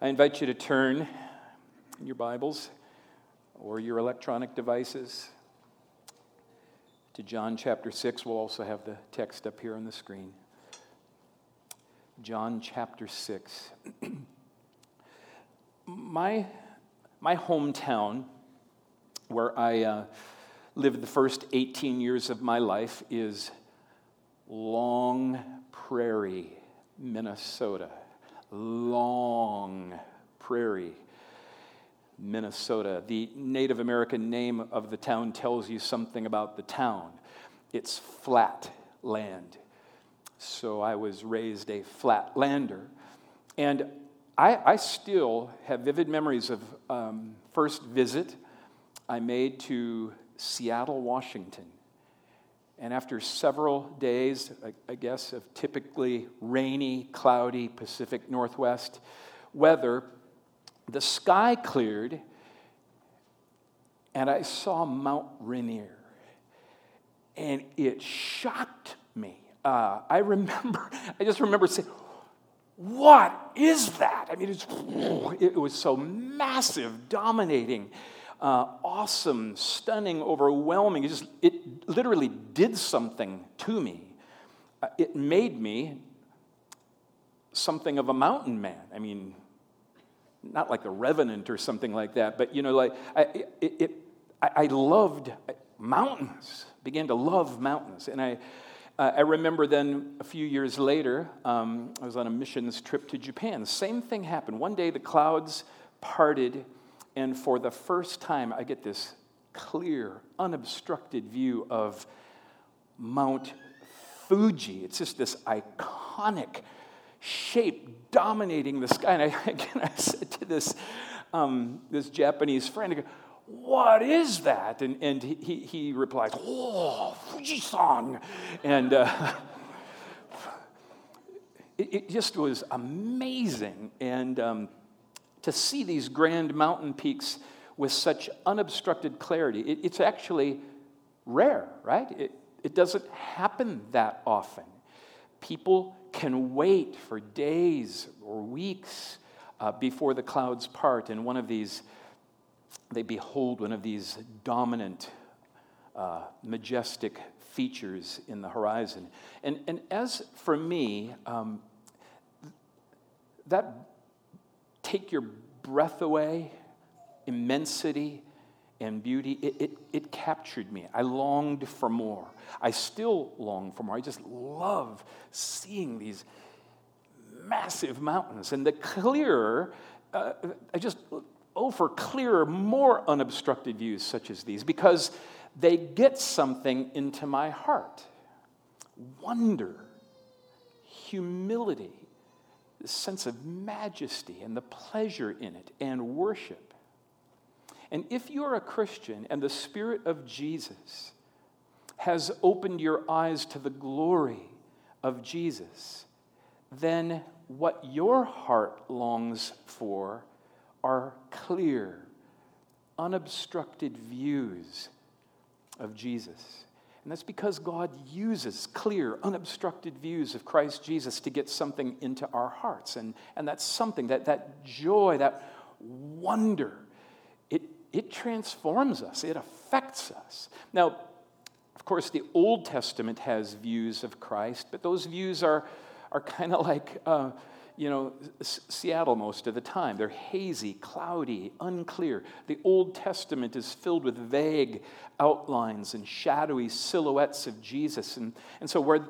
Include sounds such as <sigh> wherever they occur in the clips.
I invite you to turn in your Bibles or your electronic devices to John chapter 6. We'll also have the text up here on the screen. John chapter 6. <clears throat> my, my hometown, where I uh, lived the first 18 years of my life, is Long Prairie, Minnesota. Long Prairie, Minnesota. The Native American name of the town tells you something about the town. It's flat land. So I was raised a flatlander. And I, I still have vivid memories of um, first visit I made to Seattle, Washington. And after several days, I, guess, of typically rainy, cloudy Pacific Northwest weather, the sky cleared and I saw Mount Rainier. And it shocked me. Uh, I remember, <laughs> I just remember saying, what is that? I mean, <laughs> it was so massive, dominating, uh, awesome, stunning, overwhelming. It just, it literally did something to me. Uh, it made me something of a mountain man. I mean, not like a revenant or something like that, but you know, like I, it, it I, I loved mountains. Began to love mountains, and I uh, I remember then a few years later, um, I was on a missions trip to Japan. Same thing happened. One day the clouds parted, and for the first time, I get this clear, unobstructed view of Mount Fuji. It's just this iconic shape dominating the sky. And I, <laughs> again, I said to this, um, this Japanese friend, go, what is that? And, and he, he replies, oh, Fujisan. And uh, <laughs> it, it, just was amazing. And um, to see these grand mountain peaks with such unobstructed clarity, it, it's actually rare, right? It, it doesn't happen that often. People can wait for days or weeks uh, before the clouds part, and one of these they behold one of these dominant, uh, majestic features in the horizon. And, and as for me, um, that take your breath away, immensity and beauty, it, it, it, captured me. I longed for more. I still long for more. I just love seeing these massive mountains. And the clearer, uh, I just oh, for clearer, more unobstructed views such as these, because they get something into my heart wonder, humility, the sense of majesty and the pleasure in it, and worship. And if you're a Christian and the Spirit of Jesus has opened your eyes to the glory of Jesus, then what your heart longs for are clear, unobstructed views of Jesus. And that's because God uses clear, unobstructed views of Christ Jesus to get something into our hearts. And, and that's something, that, that joy, that wonder, it, it transforms us, it affects us. Now, of course, the Old Testament has views of Christ, but those views are, are kind of like. Uh, you know, Seattle most of the time. They're hazy, cloudy, unclear. The Old Testament is filled with vague outlines and shadowy silhouettes of Jesus. And, and so, where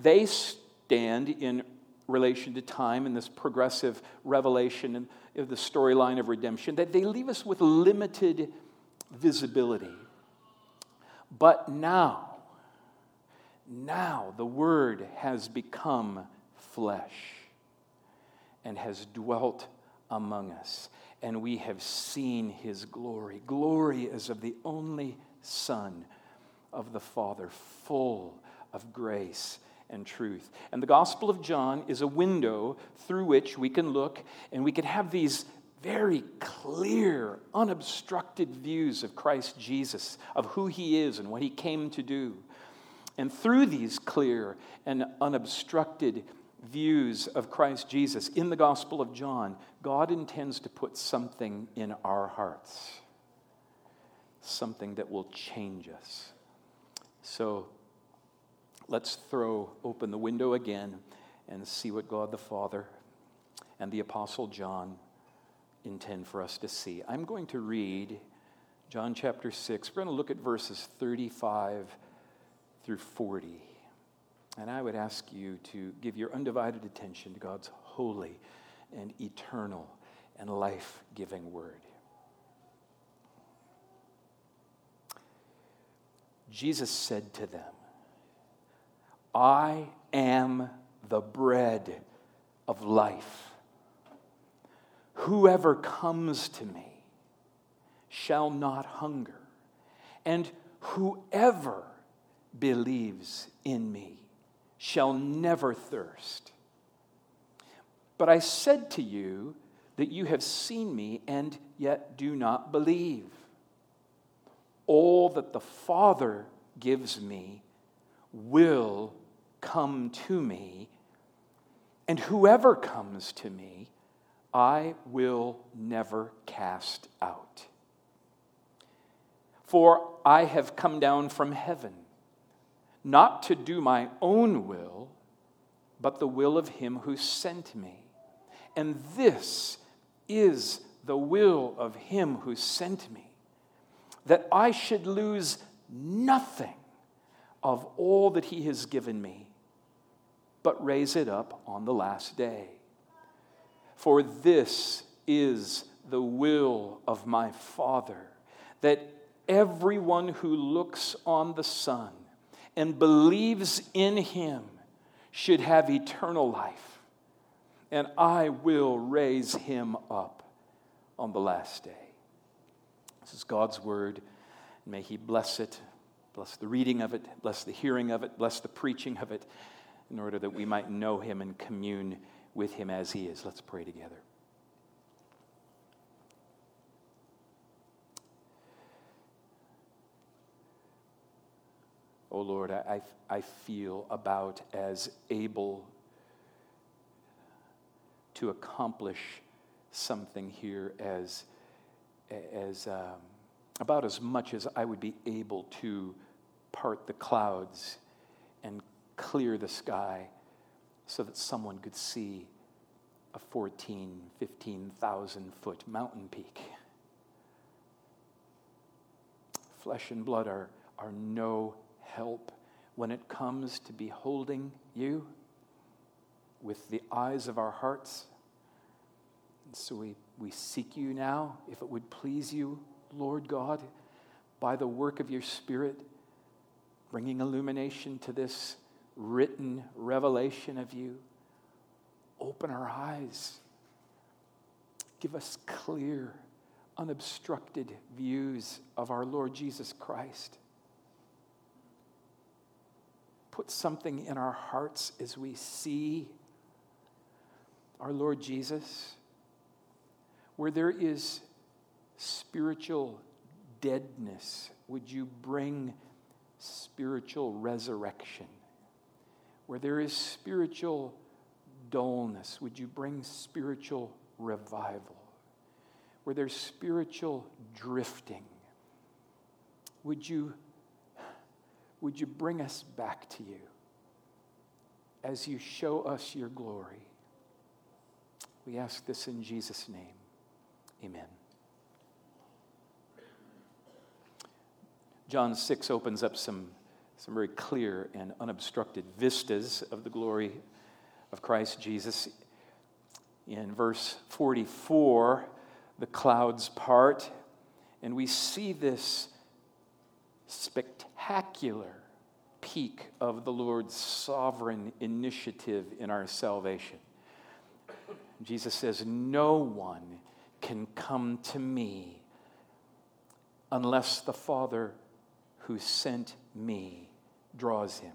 they stand in relation to time and this progressive revelation of the storyline of redemption, that they leave us with limited visibility. But now, now the Word has become flesh and has dwelt among us, and we have seen his glory. Glory as of the only Son of the Father, full of grace and truth. And the Gospel of John is a window through which we can look and we can have these very clear, unobstructed views of Christ Jesus, of who he is and what he came to do. And through these clear and unobstructed views of Christ Jesus in the Gospel of John, God intends to put something in our hearts, something that will change us. So let's throw open the window again and see what God the Father and the Apostle John intend for us to see. I'm going to read John chapter 6. We're going to look at verses 35 through 40. And I would ask you to give your undivided attention to God's holy and eternal and life giving word. Jesus said to them, I am the bread of life. Whoever comes to me shall not hunger, and whoever believes in me shall never thirst. But I said to you that you have seen me and yet do not believe. All that the Father gives me will come to me, and whoever comes to me, I will never cast out. For I have come down from heaven, not to do my own will, but the will of him who sent me. And this is the will of him who sent me, that I should lose nothing of all that he has given me, but raise it up on the last day. For this is the will of my Father, that everyone who looks on the Son and believes in him should have eternal life, and I will raise him up on the last day. This is God's word. May he bless it, bless the reading of it, bless the hearing of it, bless the preaching of it, in order that we might know him and commune with him as he is. Let's pray together. Oh Lord, I, I feel about as able to accomplish something here as, as um, about as much as I would be able to part the clouds and clear the sky so that someone could see a 14, 15,000 foot mountain peak. Flesh and blood are, are no help when it comes to beholding you with the eyes of our hearts. And so we, we seek you now, if it would please you, Lord God, by the work of your Spirit, bringing illumination to this written revelation of you. Open our eyes. Give us clear, unobstructed views of our Lord Jesus Christ. Put something in our hearts as we see our Lord Jesus. Where there is spiritual deadness, would you bring spiritual resurrection? Where there is spiritual dullness, would you bring spiritual revival? Where there's spiritual drifting, would you, would you bring us back to you as you show us your glory? We ask this in Jesus' name. Amen. John 6 opens up some some very clear and unobstructed vistas of the glory of Christ Jesus. In verse 44, the clouds part, and we see this spectacular peak of the Lord's sovereign initiative in our salvation. Jesus says, No one can come to me unless the Father who sent me draws him.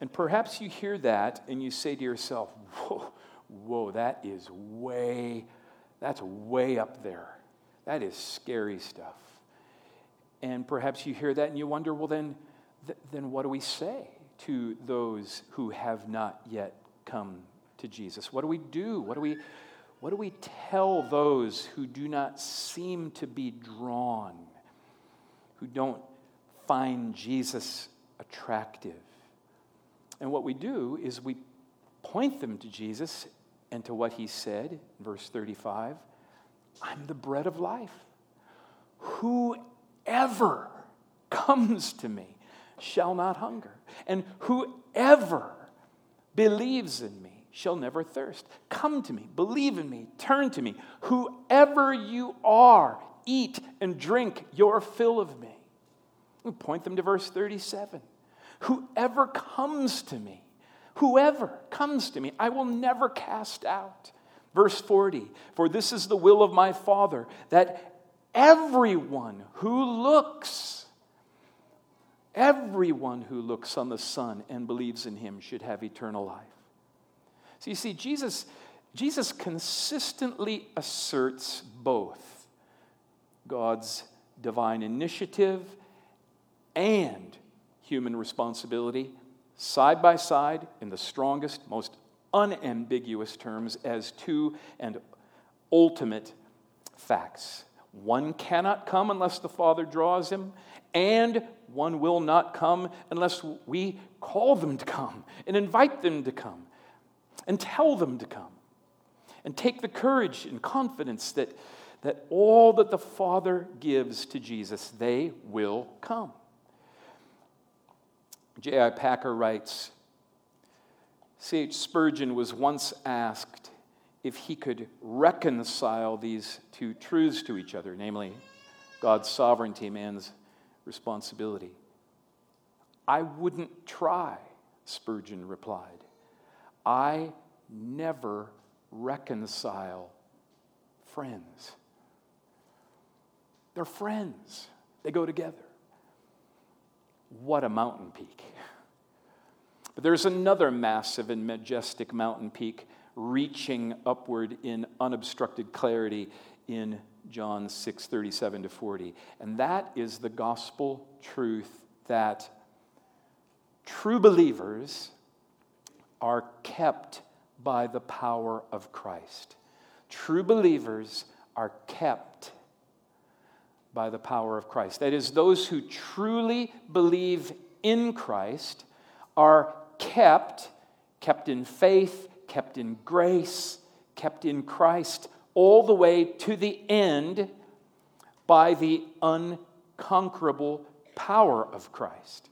And perhaps you hear that and you say to yourself, whoa, whoa, that is way, that's way up there. That is scary stuff. And perhaps you hear that and you wonder, well, then, th- then what do we say to those who have not yet come to Jesus? What do we do? What do we, what do we tell those who do not seem to be drawn, who don't find Jesus attractive? And what we do is we point them to Jesus and to what he said, verse 35 I'm the bread of life. Whoever comes to me shall not hunger, and whoever believes in me shall never thirst. Come to me, believe in me, turn to me. Whoever you are, eat and drink your fill of me. Point them to verse 37. Whoever comes to me, whoever comes to me, I will never cast out. Verse 40 For this is the will of my Father, that everyone who looks, everyone who looks on the Son and believes in him should have eternal life. So you see, Jesus, Jesus consistently asserts both God's divine initiative and human responsibility side by side in the strongest, most unambiguous terms as two and ultimate facts. One cannot come unless the Father draws him, and one will not come unless we call them to come and invite them to come and tell them to come and take the courage and confidence that, that all that the Father gives to Jesus, they will come. J.I. Packer writes C.H. Spurgeon was once asked if he could reconcile these two truths to each other, namely God's sovereignty, man's responsibility. I wouldn't try, Spurgeon replied. I never reconcile friends. They're friends, they go together. What a mountain peak. But there's another massive and majestic mountain peak reaching upward in unobstructed clarity in John 6 37 to 40. And that is the gospel truth that true believers are kept by the power of Christ. True believers are kept by the power of Christ. That is, those who truly believe in Christ are kept, kept in faith, kept in grace, kept in Christ, all the way to the end by the unconquerable power of Christ.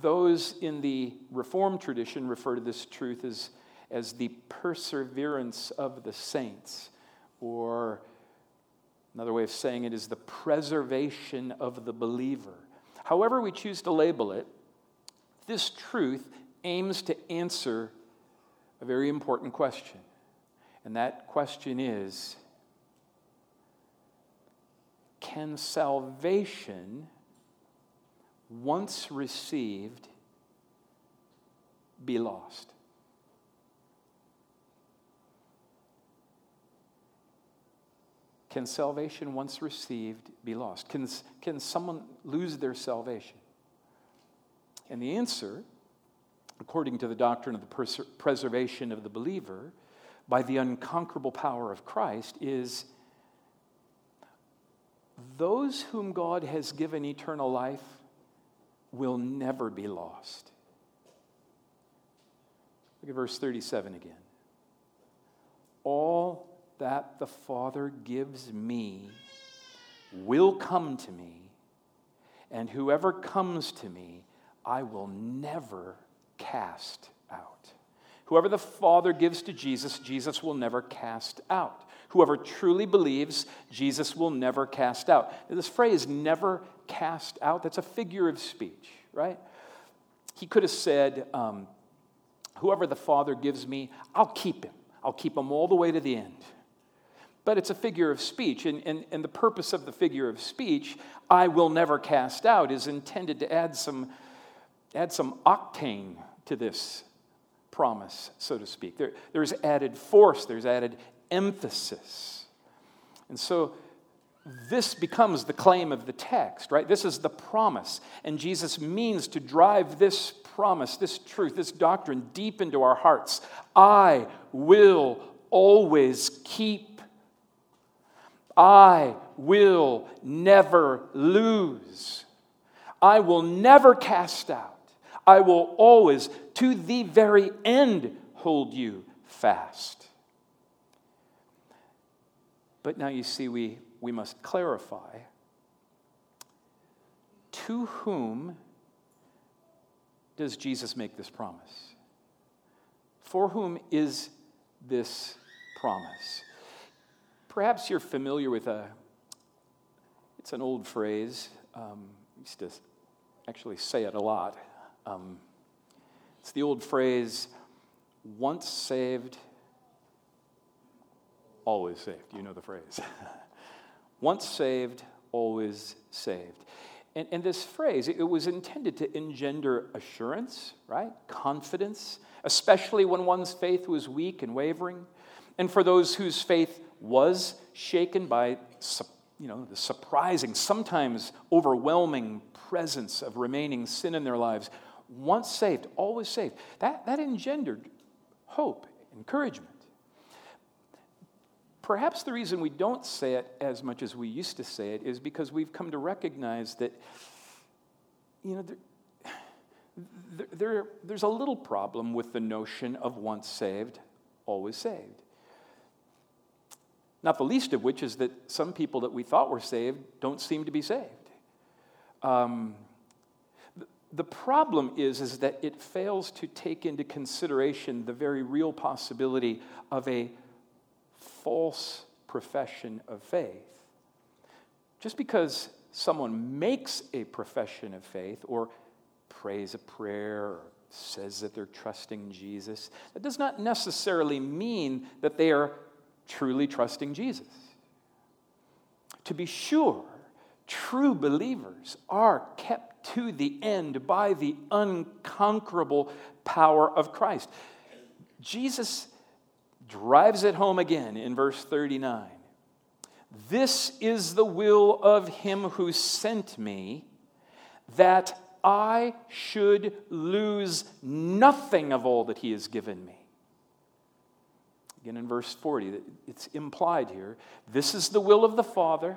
Those in the Reformed tradition refer to this truth as, as the perseverance of the saints, or another way of saying it is the preservation of the believer. However, we choose to label it, this truth aims to answer a very important question. And that question is Can salvation once received, be lost. Can salvation once received be lost? Can, can someone lose their salvation? And the answer, according to the doctrine of the pers- preservation of the believer, by the unconquerable power of Christ, is those whom God has given eternal life will never be lost. Look at verse 37 again. All that the Father gives me will come to me, and whoever comes to me, I will never cast out. Whoever the Father gives to Jesus, Jesus will never cast out. Whoever truly believes, Jesus will never cast out. Now, this phrase, never cast out, that's a figure of speech, right? He could have said, um, Whoever the Father gives me, I'll keep him. I'll keep him all the way to the end. But it's a figure of speech, and, and, and the purpose of the figure of speech, I will never cast out, is intended to add some, add some octane to this promise, so to speak. There, there's added force, there's added emphasis. And so this becomes the claim of the text, right? This is the promise. And Jesus means to drive this promise, this truth, this doctrine deep into our hearts. I will always keep. I will never lose. I will never cast out. I will always, to the very end, hold you fast. But now you see, we, we must clarify to whom does Jesus make this promise? For whom is this promise? Perhaps you're familiar with a, it's an old phrase. Um, used to actually say it a lot. Um, it's the old phrase, once saved, always saved. You know the phrase. <laughs> once saved, always saved. And, and this phrase, it was intended to engender assurance, right? Confidence, especially when one's faith was weak and wavering. And for those whose faith was shaken by you know, the surprising, sometimes overwhelming presence of remaining sin in their lives, once saved, always saved, that, that engendered hope, encouragement. Perhaps the reason we don't say it as much as we used to say it is because we've come to recognize that, you know, there, there, there's a little problem with the notion of once saved, always saved. Not the least of which is that some people that we thought were saved don't seem to be saved. Um, the problem is, is that it fails to take into consideration the very real possibility of a false profession of faith. Just because someone makes a profession of faith or prays a prayer or says that they're trusting Jesus, that does not necessarily mean that they are truly trusting Jesus. To be sure, true believers are kept to the end by the unconquerable power of Christ. Jesus drives it home again in verse 39. This is the will of him who sent me, that I should lose nothing of all that he has given me. Again, in verse 40, it's implied here. This is the will of the Father,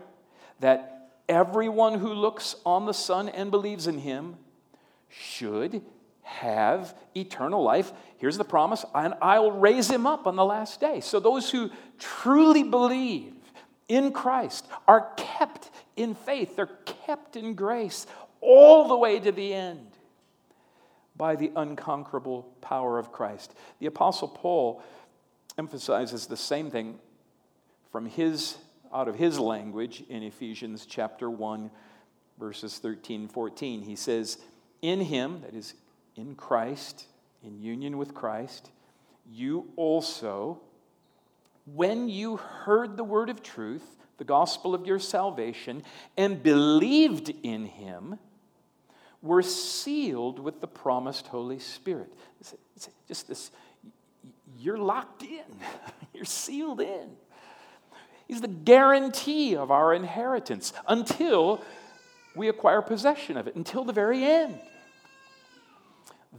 that everyone who looks on the Son and believes in him should have eternal life. Here's the promise, and I'll raise him up on the last day. So those who truly believe in Christ are kept in faith, they're kept in grace all the way to the end by the unconquerable power of Christ. The Apostle Paul emphasizes the same thing from his out of his language in Ephesians chapter 1 verses 13 14 he says in him that is in Christ, in union with Christ, you also, when you heard the word of truth, the gospel of your salvation, and believed in him, were sealed with the promised Holy Spirit. It's just this, you're locked in, <laughs> you're sealed in. He's the guarantee of our inheritance until we acquire possession of it, until the very end.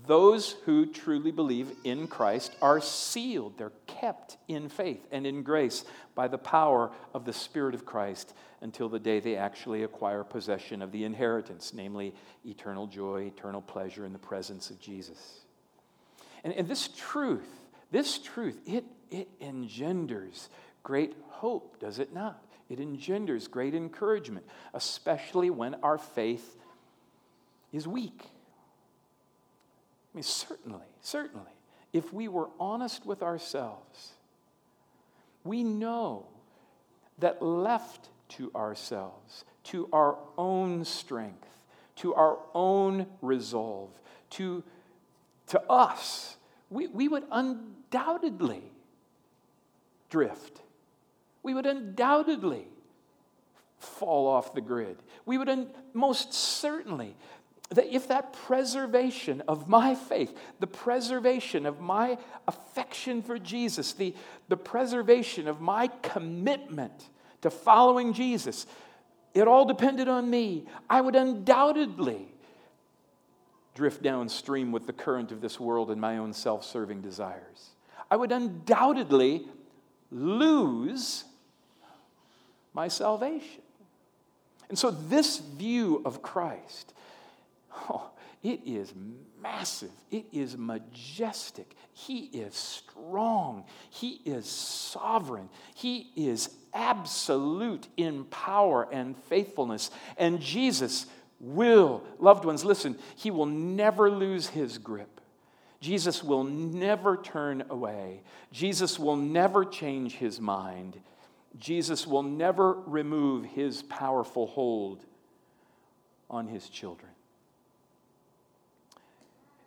Those who truly believe in Christ are sealed. They're kept in faith and in grace by the power of the Spirit of Christ until the day they actually acquire possession of the inheritance, namely eternal joy, eternal pleasure in the presence of Jesus. And, and this truth, this truth, it, it engenders great hope, does it not? It engenders great encouragement, especially when our faith is weak I mean, certainly, certainly, if we were honest with ourselves, we know that left to ourselves, to our own strength, to our own resolve, to, to us, we, we would undoubtedly drift. We would undoubtedly fall off the grid. We would un- most certainly that if that preservation of my faith, the preservation of my affection for Jesus, the, the preservation of my commitment to following Jesus, it all depended on me, I would undoubtedly drift downstream with the current of this world and my own self serving desires. I would undoubtedly lose my salvation. And so, this view of Christ, oh, it is massive. It is majestic. He is strong. He is sovereign. He is absolute in power and faithfulness. And Jesus will, loved ones, listen, he will never lose his grip. Jesus will never turn away. Jesus will never change his mind. Jesus will never remove his powerful hold on his children.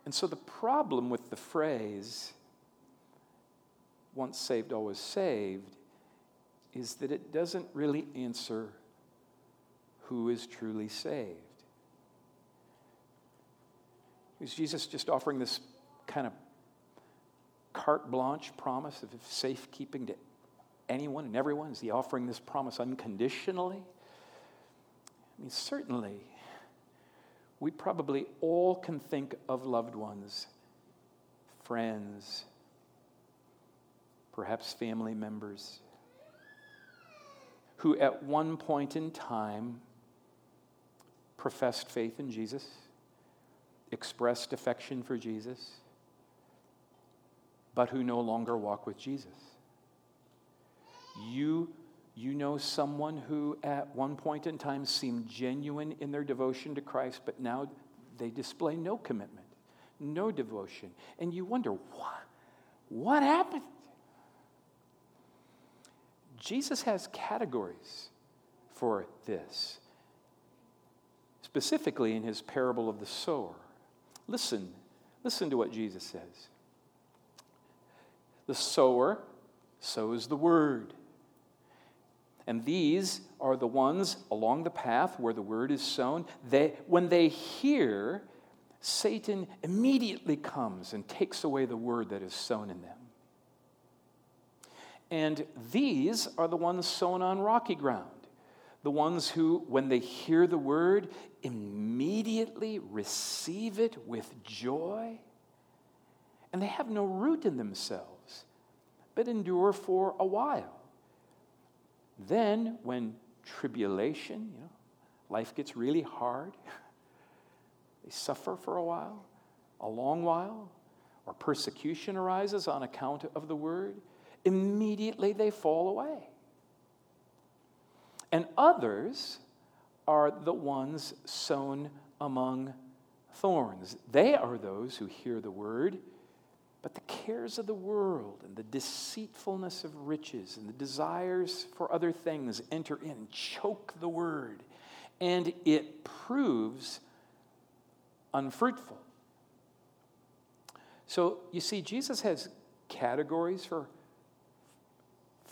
And so the problem with the phrase, once saved, always saved, is that it doesn't really answer who is truly saved. Is Jesus just offering this kind of carte blanche promise of safekeeping to anyone and everyone? Is he offering this promise unconditionally? I mean, certainly, we probably all can think of loved ones, friends, perhaps family members, who at one point in time professed faith in Jesus, expressed affection for Jesus, but who no longer walk with Jesus. You, you know someone who at one point in time seemed genuine in their devotion to Christ, but now they display no commitment, no devotion. And you wonder, what? What happened? Jesus has categories for this, specifically in his parable of the sower. Listen, listen to what Jesus says. The sower sows the word. And these are the ones along the path where the word is sown. They, when they hear, Satan immediately comes and takes away the word that is sown in them. And these are the ones sown on rocky ground. The ones who, when they hear the word, immediately receive it with joy. And they have no root in themselves, but endure for a while. Then, when tribulation, you know, life gets really hard, <laughs> they suffer for a while, a long while, or persecution arises on account of the word, immediately they fall away. And others are the ones sown among thorns. They are those who hear the word but the cares of the world and the deceitfulness of riches and the desires for other things enter in and choke the word, and it proves unfruitful. So you see, Jesus has categories for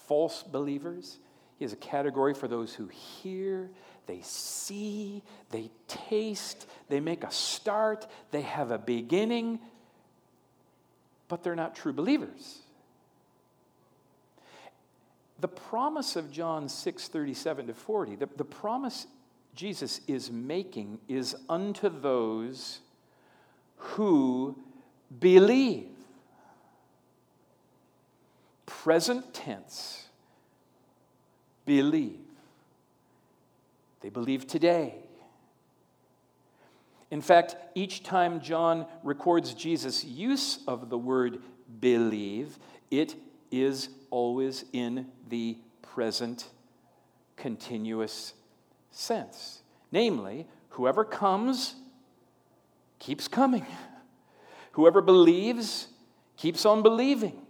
false believers. He has a category for those who hear, they see, they taste, they make a start, they have a beginning, but they're not true believers. The promise of John 6 37 to 40, the, the promise Jesus is making is unto those who believe. Present tense, believe. They believe today. In fact, each time John records Jesus' use of the word believe, it is always in the present continuous sense. Namely, whoever comes keeps coming. Whoever believes keeps on believing.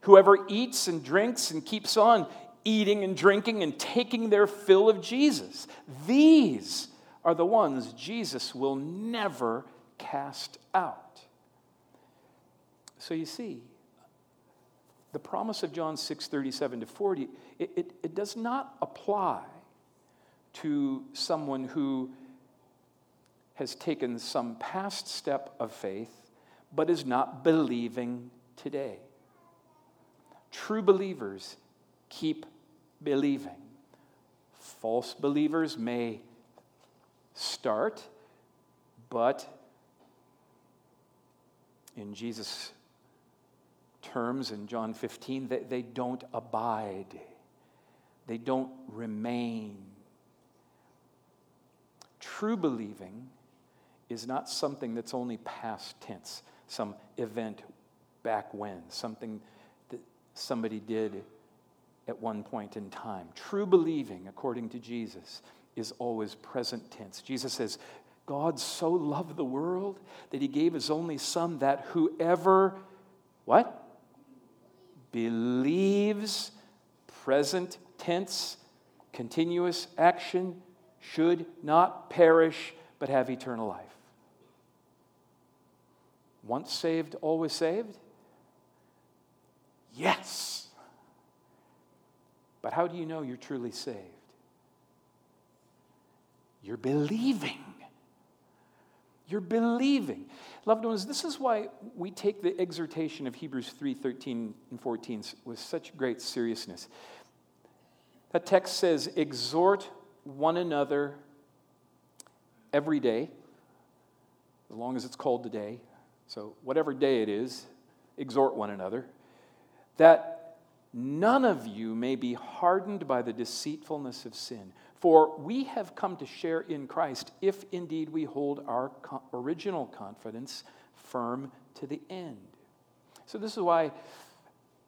Whoever eats and drinks and keeps on eating and drinking and taking their fill of Jesus. These are the ones Jesus will never cast out. So you see, the promise of John 6 37 to 40, it, it, it does not apply to someone who has taken some past step of faith but is not believing today. True believers keep believing. False believers may start, but in Jesus' terms in John 15, they, they don't abide, they don't remain. True believing is not something that's only past tense, some event back when, something that somebody did at one point in time. True believing, according to Jesus, is always present tense. Jesus says, God so loved the world that he gave his only son that whoever what? Believes present tense continuous action should not perish but have eternal life. Once saved, always saved? Yes. But how do you know you're truly saved? You're believing. You're believing. Loved ones, this is why we take the exhortation of Hebrews 3 13 and 14 with such great seriousness. That text says, Exhort one another every day, as long as it's called today. So, whatever day it is, exhort one another, that none of you may be hardened by the deceitfulness of sin. For we have come to share in Christ if indeed we hold our original confidence firm to the end. So, this is why,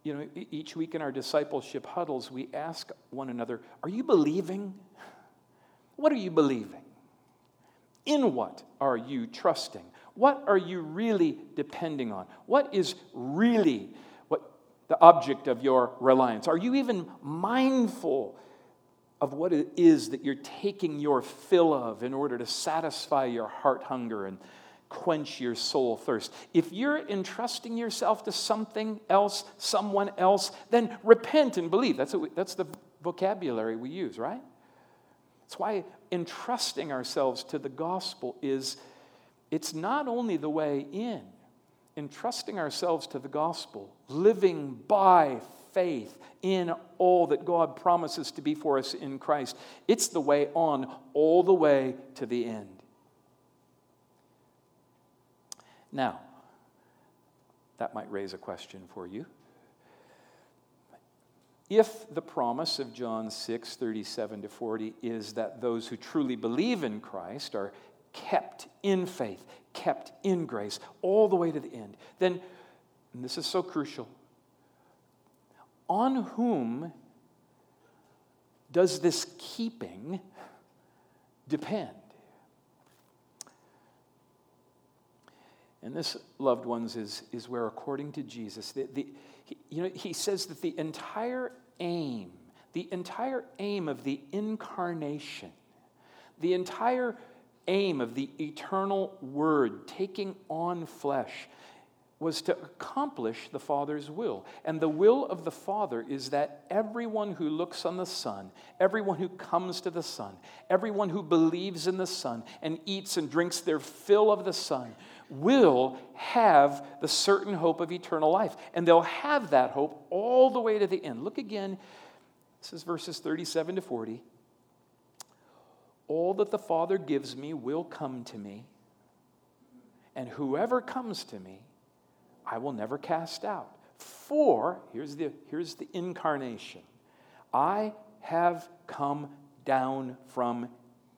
you know, each week in our discipleship huddles, we ask one another, Are you believing? What are you believing? In what are you trusting? What are you really depending on? What is really what the object of your reliance? Are you even mindful of what it is that you're taking your fill of in order to satisfy your heart hunger and quench your soul thirst. If you're entrusting yourself to something else, someone else, then repent and believe. That's, we, that's the vocabulary we use, right? That's why entrusting ourselves to the gospel is it's not only the way in, entrusting ourselves to the gospel, living by faith in all that God promises to be for us in Christ. It's the way on, all the way to the end. Now, that might raise a question for you. If the promise of John 6, 37 to 40 is that those who truly believe in Christ are kept in faith, kept in grace, all the way to the end, then, this is so crucial, on whom does this keeping depend? And this, loved ones, is, is where, according to Jesus, the, the, he, you know, he says that the entire aim, the entire aim of the incarnation, the entire aim of the eternal Word taking on flesh was to accomplish the Father's will. And the will of the Father is that everyone who looks on the Son, everyone who comes to the Son, everyone who believes in the Son and eats and drinks their fill of the Son will have the certain hope of eternal life. And they'll have that hope all the way to the end. Look again. This is verses 37 to 40. All that the Father gives me will come to me, and whoever comes to me, I will never cast out. For, here's the, here's the incarnation I have come down from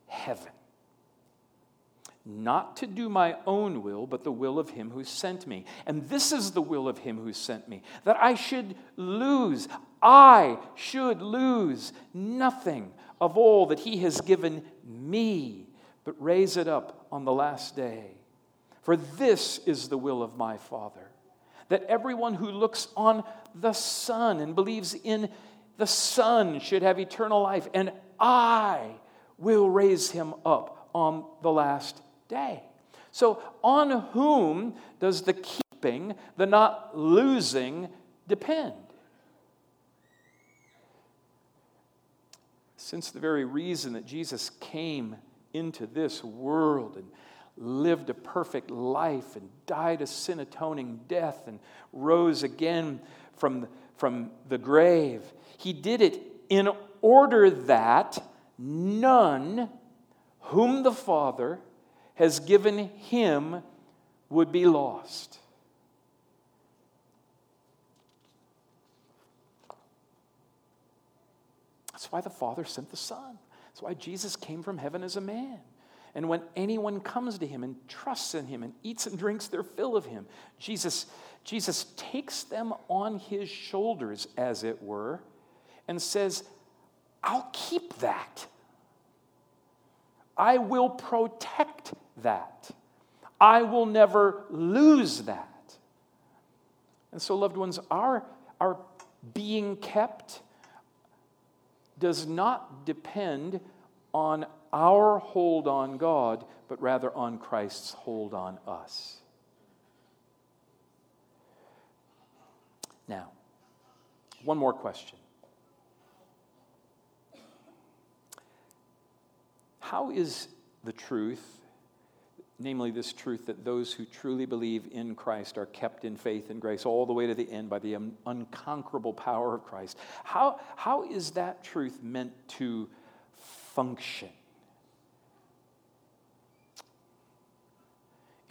heaven, not to do my own will, but the will of him who sent me. And this is the will of him who sent me, that I should lose, I should lose nothing of all that he has given me, but raise it up on the last day. For this is the will of my Father that everyone who looks on the Son and believes in the Son should have eternal life, and I will raise him up on the last day. So, on whom does the keeping, the not losing, depend? Since the very reason that Jesus came into this world and lived a perfect life and died a sin atoning death and rose again from, from the grave. He did it in order that none whom the Father has given him would be lost. That's why the Father sent the Son. That's why Jesus came from heaven as a man. And when anyone comes to him and trusts in him and eats and drinks their fill of him, Jesus, Jesus takes them on his shoulders, as it were, and says, I'll keep that. I will protect that. I will never lose that. And so, loved ones, our, our being kept does not depend on our hold on God, but rather on Christ's hold on us. Now, one more question. How is the truth, namely this truth that those who truly believe in Christ are kept in faith and grace all the way to the end by the un- unconquerable power of Christ, how, how is that truth meant to function?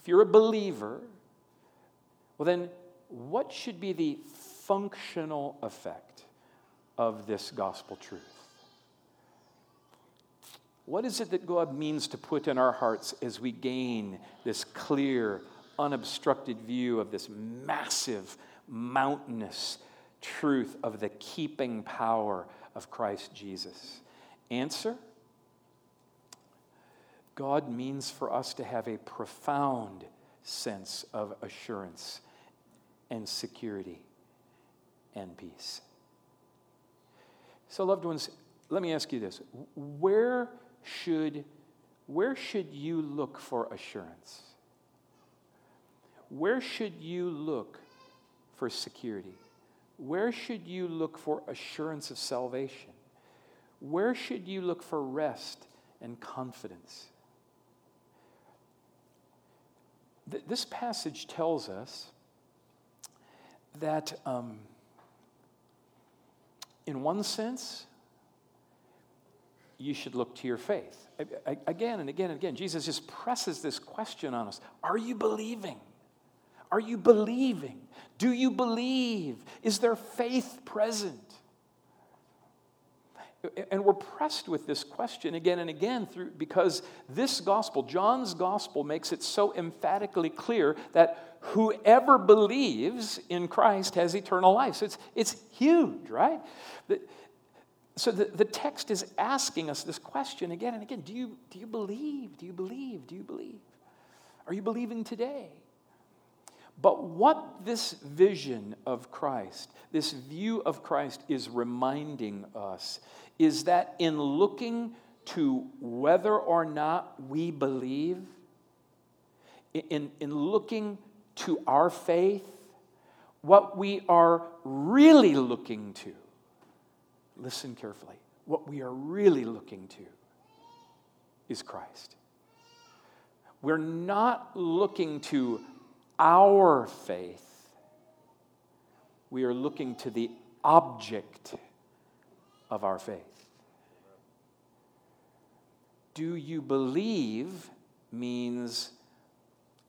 You're a believer, well, then what should be the functional effect of this gospel truth? What is it that God means to put in our hearts as we gain this clear, unobstructed view of this massive, mountainous truth of the keeping power of Christ Jesus? Answer God means for us to have a profound sense of assurance and security and peace. So, loved ones, let me ask you this. Where should, where should you look for assurance? Where should you look for security? Where should you look for assurance of salvation? Where should you look for rest and confidence? Th- this passage tells us that, um, in one sense, you should look to your faith. Again and again and again, Jesus just presses this question on us Are you believing? Are you believing? Do you believe? Is there faith present? And we're pressed with this question again and again through, because this gospel, John's gospel, makes it so emphatically clear that whoever believes in Christ has eternal life. So it's, it's huge, right? So the, the text is asking us this question again and again Do you, do you believe? Do you believe? Do you believe? Are you believing today? But what this vision of Christ, this view of Christ is reminding us is that in looking to whether or not we believe, in, in looking to our faith, what we are really looking to listen carefully. What we are really looking to is Christ. We're not looking to our faith, we are looking to the object of our faith. Do you believe means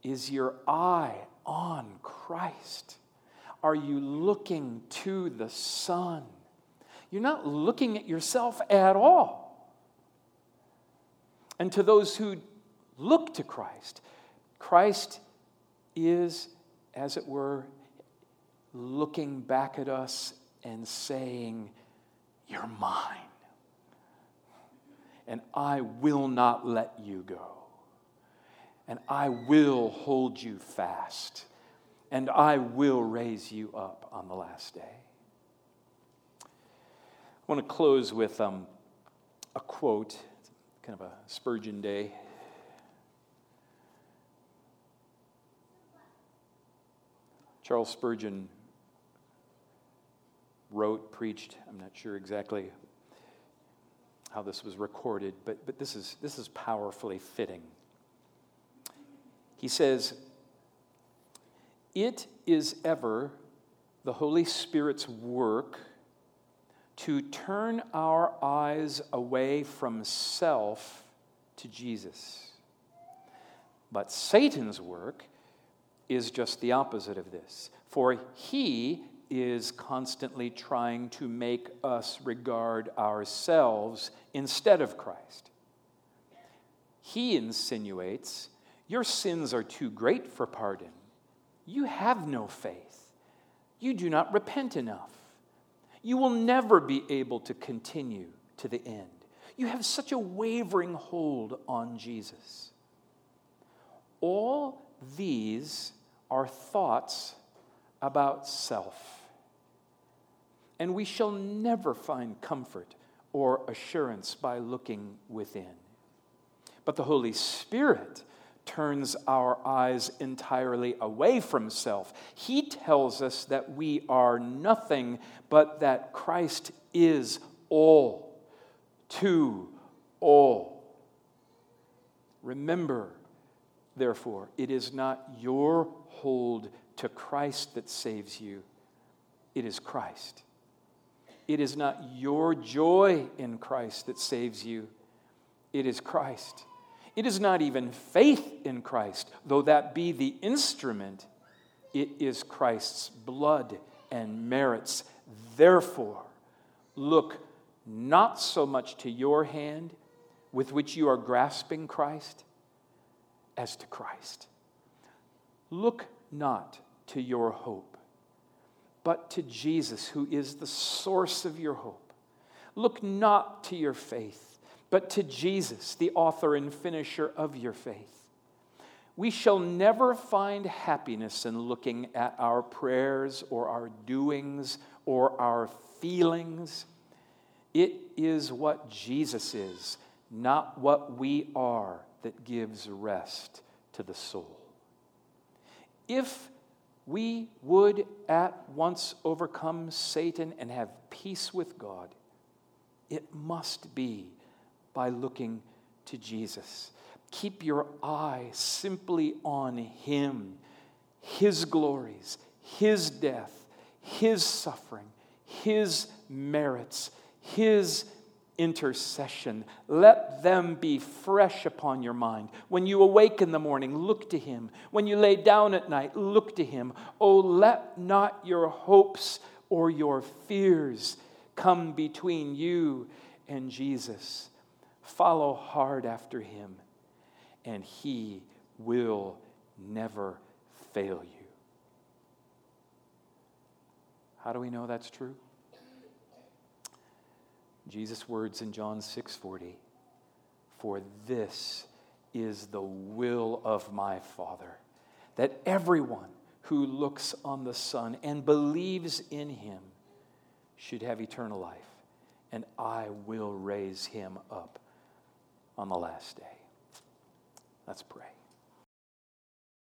is your eye on Christ? Are you looking to the Son? you're not looking at yourself at all. And to those who look to Christ, Christ is, as it were, looking back at us and saying, You're mine. And I will not let you go. And I will hold you fast. And I will raise you up on the last day. I want to close with um, a quote, it's kind of a Spurgeon day. Charles Spurgeon wrote, preached, I'm not sure exactly how this was recorded, but, but this, is, this is powerfully fitting. He says, It is ever the Holy Spirit's work to turn our eyes away from self to Jesus. But Satan's work is just the opposite of this, for he is constantly trying to make us regard ourselves instead of Christ. He insinuates, Your sins are too great for pardon. You have no faith. You do not repent enough. You will never be able to continue to the end. You have such a wavering hold on Jesus. All these are thoughts about self. And we shall never find comfort or assurance by looking within. But the Holy Spirit turns our eyes entirely away from self. He tells us that we are nothing, but that Christ is all to all. Remember, therefore, it is not your hold to Christ that saves you, it is Christ. It is not your joy in Christ that saves you, it is Christ. It is not even faith in Christ, though that be the instrument, it is Christ's blood and merits. Therefore, look not so much to your hand with which you are grasping Christ as to Christ. Look not to your hope, but to Jesus, who is the source of your hope. Look not to your faith, but to Jesus, the author and finisher of your faith. We shall never find happiness in looking at our prayers or our doings or our feelings. It is what Jesus is, not what we are, that gives rest to the soul. If we would at once overcome Satan and have peace with God, it must be by looking to Jesus. Keep your eye simply on Him, His glories, His death, His suffering, His merits, His intercession. Let them be fresh upon your mind. When you awake in the morning, look to Him. When you lay down at night, look to Him. Oh, let not your hopes or your fears come between you and Jesus. Follow hard after Him, and He will never fail you. How do we know that's true? Jesus' words in John 6:40, "For this is the will of my Father, that everyone who looks on the Son and believes in him should have eternal life, and I will raise him up on the last day." Let's pray.